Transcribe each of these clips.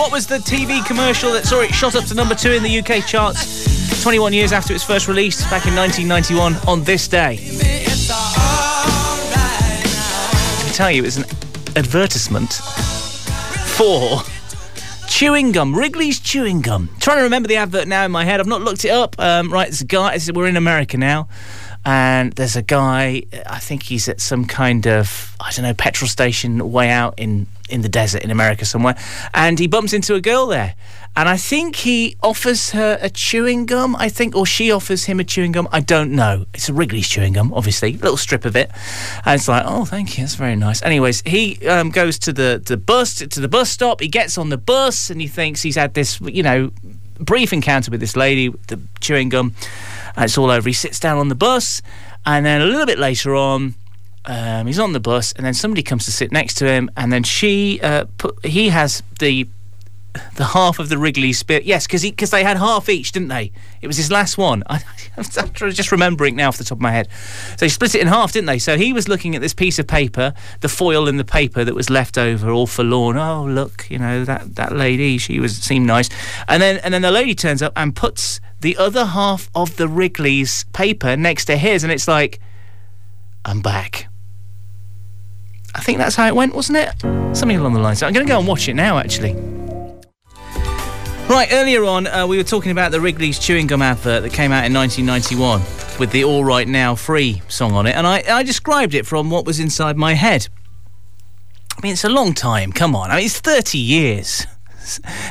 what was the TV commercial that saw it shot up to number two in the UK charts 21 years after its first release back in 1991 on this day? I can tell you, it's an advertisement for chewing gum, Wrigley's chewing gum. trying to remember the advert now in my head. I've not looked it up. Um, right, it's a guy. We're in America now and there's a guy. I think he's at some kind of I don't know petrol station way out in in the desert in America somewhere, and he bumps into a girl there. And I think he offers her a chewing gum, I think, or she offers him a chewing gum. I don't know. It's a Wrigley's chewing gum, obviously, little strip of it. And it's like, oh, thank you, that's very nice. Anyways, he um, goes to the, the bus to the bus stop. He gets on the bus and he thinks he's had this, you know, brief encounter with this lady, the chewing gum and it's all over. He sits down on the bus, and then a little bit later on, um, he's on the bus, and then somebody comes to sit next to him, and then she, uh, put, he has the the half of the Wrigley spear. Yes, because because they had half each, didn't they? It was his last one. I, am just remembering now off the top of my head. So they split it in half, didn't they? So he was looking at this piece of paper, the foil in the paper that was left over, all forlorn. Oh, look, you know that that lady. She was seemed nice, and then and then the lady turns up and puts the other half of the Wrigley's paper next to his, and it's like, I'm back. I think that's how it went, wasn't it? Something along the lines. I'm going to go and watch it now, actually. Right, earlier on, uh, we were talking about the Wrigley's chewing gum advert that came out in 1991 with the All Right Now Free song on it, and I, I described it from what was inside my head. I mean, it's a long time, come on. I mean, it's 30 years.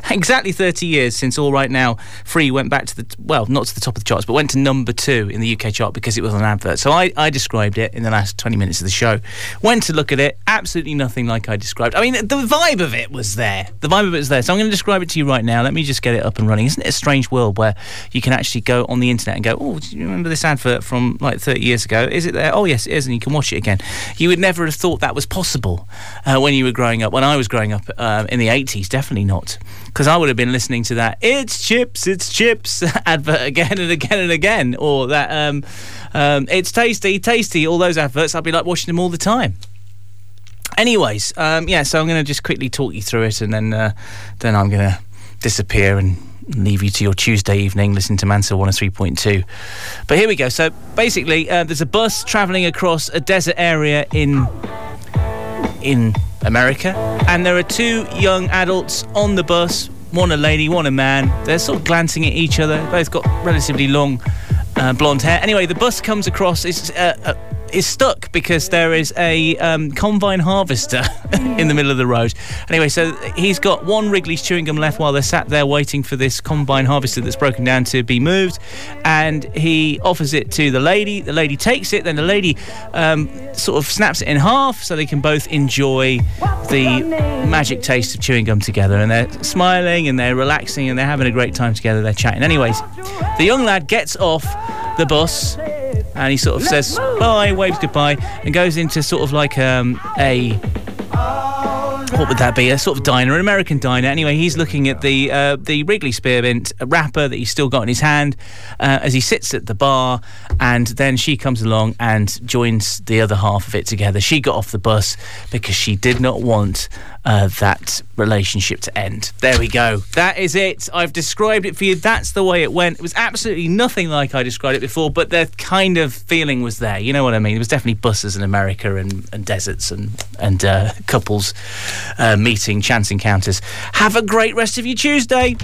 exactly 30 years since All Right Now Free went back to the, well, not to the top of the charts, but went to number two in the UK chart because it was an advert. So I, I described it in the last 20 minutes of the show. Went to look at it, absolutely nothing like I described. I mean, the vibe of it was there. The vibe of it was there. So I'm going to describe it to you right now. Let me just get it up and running. Isn't it a strange world where you can actually go on the internet and go, oh, do you remember this advert from like 30 years ago? Is it there? Oh, yes, it is. And you can watch it again. You would never have thought that was possible uh, when you were growing up. When I was growing up uh, in the 80s, definitely not because I would have been listening to that "It's chips, it's chips" advert again and again and again, or that um, um, "It's tasty, tasty." All those adverts, I'd be like watching them all the time. Anyways, um, yeah, so I'm going to just quickly talk you through it, and then uh, then I'm going to disappear and leave you to your Tuesday evening listening to Mansfield 103.2. But here we go. So basically, uh, there's a bus travelling across a desert area in in America. And there are two young adults on the bus, one a lady, one a man. They're sort of glancing at each other. Both got relatively long uh, blonde hair. Anyway, the bus comes across. It's uh, uh, is stuck because there is a um, combine harvester in the middle of the road. Anyway, so he's got one Wrigley's chewing gum left while they're sat there waiting for this combine harvester that's broken down to be moved. And he offers it to the lady. The lady takes it. Then the lady um, sort of snaps it in half so they can both enjoy the magic taste of chewing gum together. And they're smiling and they're relaxing and they're having a great time together. They're chatting. Anyways, the young lad gets off the bus and he sort of says bye, waves goodbye, and goes into sort of like um, a what would that be? A sort of diner, an American diner. Anyway, he's looking at the uh, the Wrigley Spearmint wrapper that he's still got in his hand uh, as he sits at the bar, and then she comes along and joins the other half of it together. She got off the bus because she did not want uh, that relationship to end. There we go. That is it. I've described it for you. That's the way it went. It was absolutely nothing like I described it before, but the kind of feeling was there. You know what I mean? It was definitely buses in America and, and deserts and and uh, couples uh, meeting, chance encounters. Have a great rest of your Tuesday.